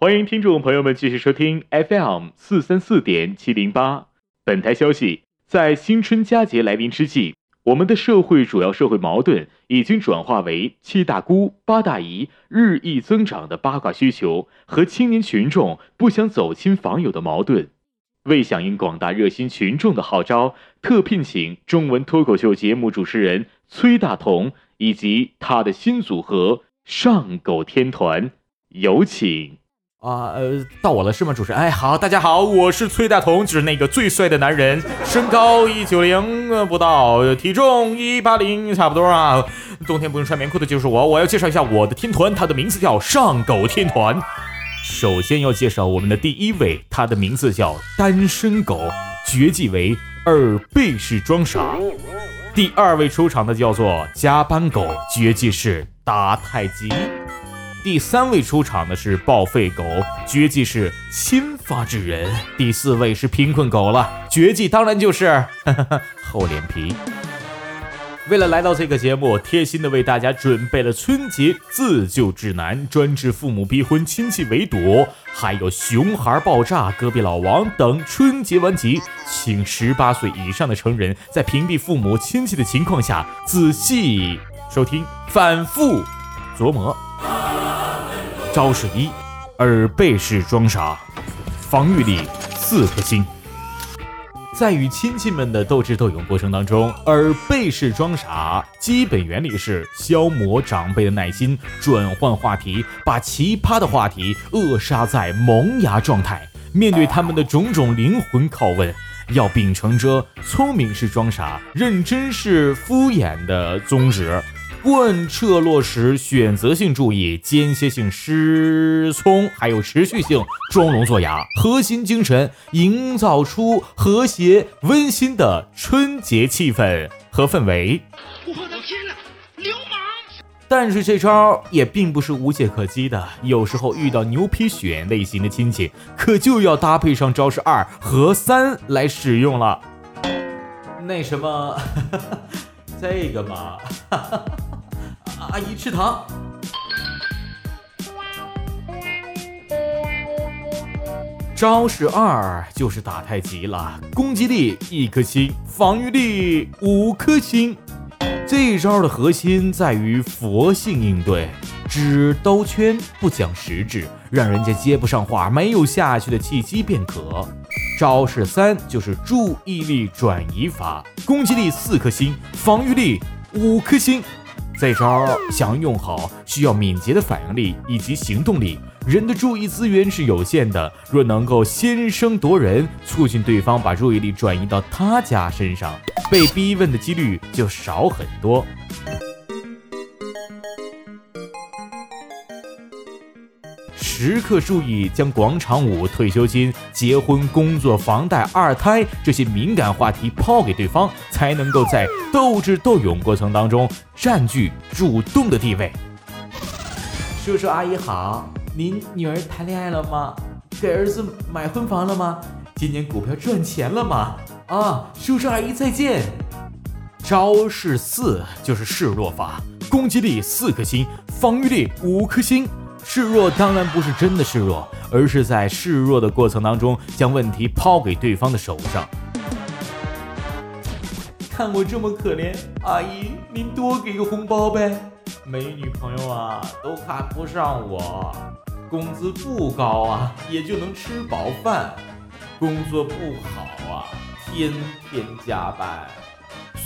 欢迎听众朋友们继续收听 FM 四三四点七零八。本台消息，在新春佳节来临之际，我们的社会主要社会矛盾已经转化为七大姑八大姨日益增长的八卦需求和青年群众不想走亲访友的矛盾。为响应广大热心群众的号召，特聘请中文脱口秀节目主持人崔大同以及他的新组合上狗天团，有请。啊，呃，到我了是吗？主持人，哎，好，大家好，我是崔大同，就是那个最帅的男人，身高一九零不到，体重一八零差不多啊。冬天不用穿棉裤的就是我。我要介绍一下我的天团，它的名字叫上狗天团。首先要介绍我们的第一位，他的名字叫单身狗，绝技为耳背式装傻。第二位出场的叫做加班狗，绝技是打太极。第三位出场的是报废狗，绝技是先发制人。第四位是贫困狗了，绝技当然就是 厚脸皮。为了来到这个节目，贴心的为大家准备了春节自救指南，专治父母逼婚、亲戚围堵，还有熊孩爆炸、隔壁老王等。春节顽疾，请十八岁以上的成人在屏蔽父母亲戚的情况下，仔细收听，反复琢磨。招式一：耳背式装傻，防御力四颗星。在与亲戚们的斗智斗勇过程当中，耳背式装傻基本原理是消磨长辈的耐心，转换话题，把奇葩的话题扼杀在萌芽状态。面对他们的种种灵魂拷问，要秉承着聪明是装傻，认真是敷衍的宗旨。贯彻落实选择性注意、间歇性失聪，还有持续性装聋作哑，核心精神营造出和谐温馨的春节气氛和氛围。我的天哪，流氓！但是这招也并不是无懈可击的，有时候遇到牛皮癣类型的亲戚，可就要搭配上招式二和三来使用了。那什么，这个嘛。哈哈哈阿姨吃糖。招式二就是打太极了，攻击力一颗星，防御力五颗星。这一招的核心在于佛性应对，只兜圈不讲实质，让人家接不上话，没有下去的契机便可。招式三就是注意力转移法，攻击力四颗星，防御力五颗星。这招想要用好，需要敏捷的反应力以及行动力。人的注意资源是有限的，若能够先声夺人，促进对方把注意力转移到他家身上，被逼问的几率就少很多。时刻注意将广场舞、退休金、结婚、工作、房贷、二胎这些敏感话题抛给对方，才能够在斗智斗勇过程当中占据主动的地位。叔叔阿姨好，您女儿谈恋爱了吗？给儿子买婚房了吗？今年股票赚钱了吗？啊，叔叔阿姨再见。招式四就是示弱法，攻击力四颗星，防御力五颗星。示弱当然不是真的示弱，而是在示弱的过程当中，将问题抛给对方的手上。看我这么可怜，阿姨您多给个红包呗。没女朋友啊，都看不上我，工资不高啊，也就能吃饱饭。工作不好啊，天天加班。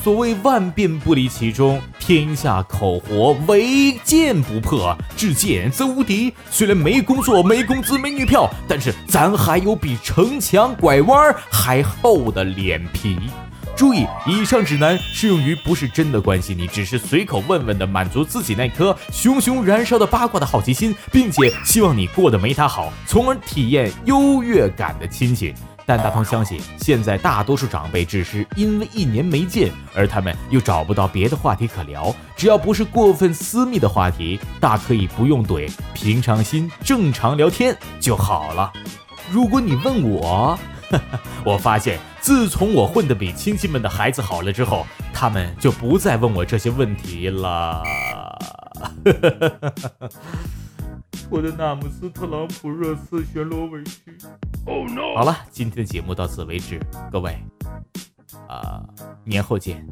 所谓万变不离其宗，天下口活唯剑不破，至剑则无敌。虽然没工作、没工资、没女票，但是咱还有比城墙拐弯还厚的脸皮。注意，以上指南适用于不是真的关心你，只是随口问问的，满足自己那颗熊熊燃烧的八卦的好奇心，并且希望你过得没他好，从而体验优越感的亲戚。但大同相信，现在大多数长辈只是因为一年没见，而他们又找不到别的话题可聊。只要不是过分私密的话题，大可以不用怼，平常心正常聊天就好了。如果你问我，我发现自从我混得比亲戚们的孩子好了之后，他们就不再问我这些问题了。我的纳姆斯特朗普热刺暹罗委屈。Oh no！好了，今天的节目到此为止，各位，啊，年后见。